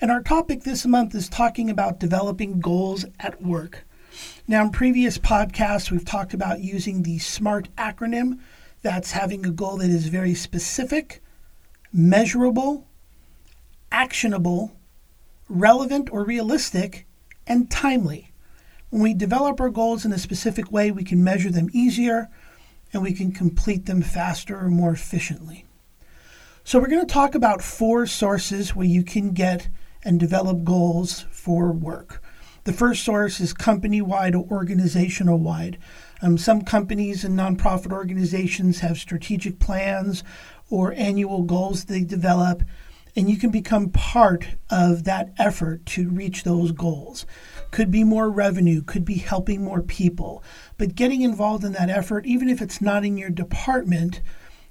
And our topic this month is talking about developing goals at work. Now, in previous podcasts, we've talked about using the SMART acronym. That's having a goal that is very specific, measurable, actionable, relevant or realistic, and timely. When we develop our goals in a specific way, we can measure them easier and we can complete them faster or more efficiently. So, we're going to talk about four sources where you can get and develop goals for work. The first source is company wide or organizational wide. Um, some companies and nonprofit organizations have strategic plans or annual goals they develop, and you can become part of that effort to reach those goals. Could be more revenue, could be helping more people, but getting involved in that effort, even if it's not in your department,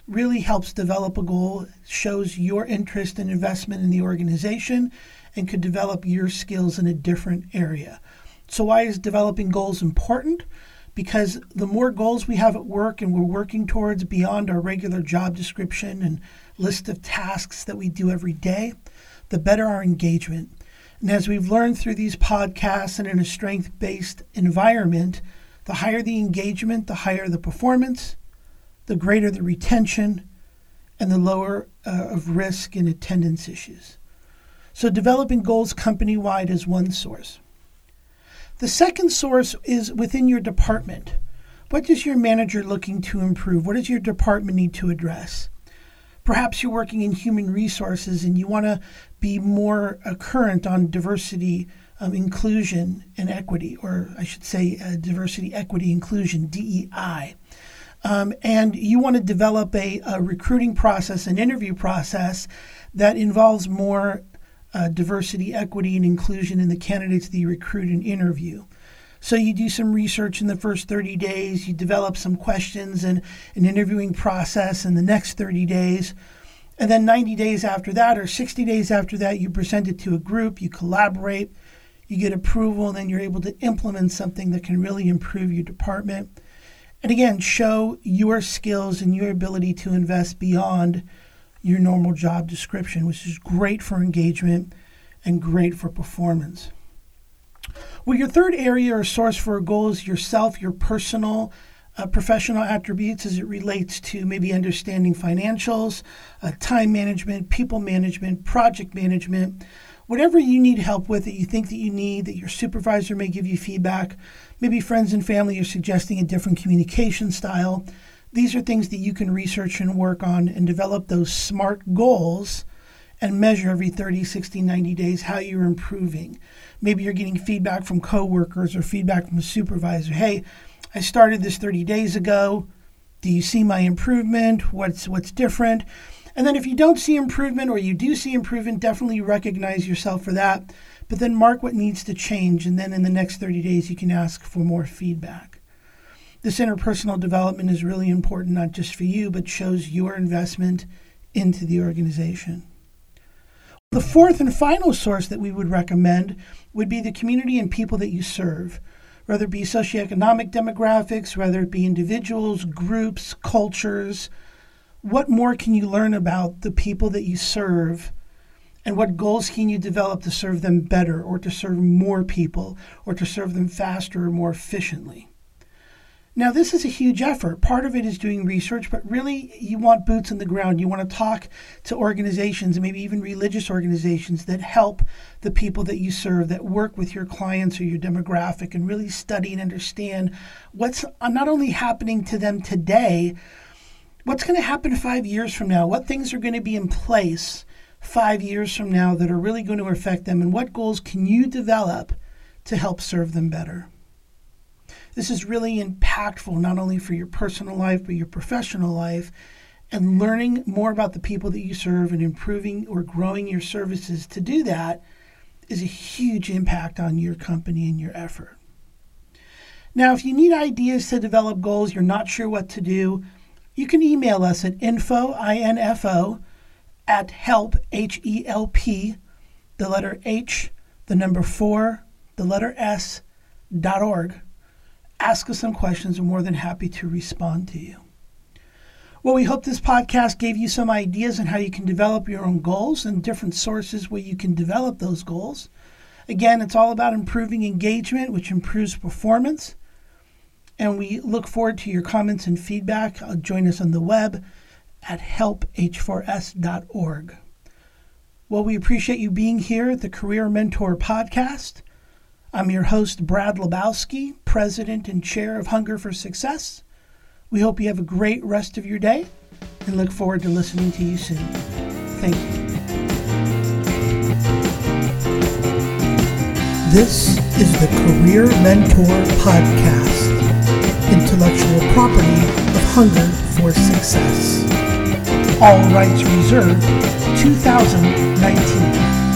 really helps develop a goal, shows your interest and investment in the organization, and could develop your skills in a different area. So, why is developing goals important? Because the more goals we have at work and we're working towards beyond our regular job description and list of tasks that we do every day, the better our engagement. And as we've learned through these podcasts and in a strength based environment, the higher the engagement, the higher the performance, the greater the retention, and the lower uh, of risk and attendance issues. So, developing goals company wide is one source. The second source is within your department. What is your manager looking to improve? What does your department need to address? Perhaps you're working in human resources and you want to be more current on diversity, um, inclusion, and equity, or I should say uh, diversity, equity, inclusion, DEI. Um, and you want to develop a, a recruiting process, an interview process that involves more uh, diversity, equity, and inclusion in the candidates that you recruit and interview. So you do some research in the first 30 days, you develop some questions and an interviewing process in the next 30 days. And then 90 days after that, or 60 days after that, you present it to a group, you collaborate, you get approval, and then you're able to implement something that can really improve your department. And again, show your skills and your ability to invest beyond your normal job description, which is great for engagement and great for performance. Well, your third area or source for a goal is yourself, your personal, uh, professional attributes as it relates to maybe understanding financials, uh, time management, people management, project management, whatever you need help with that you think that you need, that your supervisor may give you feedback. Maybe friends and family are suggesting a different communication style. These are things that you can research and work on and develop those smart goals and measure every 30, 60, 90 days how you're improving. Maybe you're getting feedback from coworkers or feedback from a supervisor. Hey, I started this 30 days ago. Do you see my improvement? What's what's different? And then if you don't see improvement or you do see improvement, definitely recognize yourself for that. But then mark what needs to change and then in the next 30 days you can ask for more feedback. This interpersonal development is really important, not just for you, but shows your investment into the organization. The fourth and final source that we would recommend would be the community and people that you serve, whether it be socioeconomic demographics, whether it be individuals, groups, cultures. What more can you learn about the people that you serve? And what goals can you develop to serve them better, or to serve more people, or to serve them faster or more efficiently? Now, this is a huge effort. Part of it is doing research, but really, you want boots on the ground. You want to talk to organizations, maybe even religious organizations that help the people that you serve, that work with your clients or your demographic, and really study and understand what's uh, not only happening to them today, what's going to happen five years from now, what things are going to be in place five years from now that are really going to affect them, and what goals can you develop to help serve them better. This is really impactful not only for your personal life, but your professional life. And learning more about the people that you serve and improving or growing your services to do that is a huge impact on your company and your effort. Now, if you need ideas to develop goals, you're not sure what to do, you can email us at info, I-N-F-O, at help, H-E-L-P, the letter H, the number four, the letter S, dot org. Ask us some questions. We're more than happy to respond to you. Well, we hope this podcast gave you some ideas on how you can develop your own goals and different sources where you can develop those goals. Again, it's all about improving engagement, which improves performance. And we look forward to your comments and feedback. Uh, join us on the web at helph4s.org. Well, we appreciate you being here at the Career Mentor Podcast. I'm your host, Brad Lebowski, President and Chair of Hunger for Success. We hope you have a great rest of your day and look forward to listening to you soon. Thank you. This is the Career Mentor Podcast, intellectual property of Hunger for Success. All rights reserved, 2019.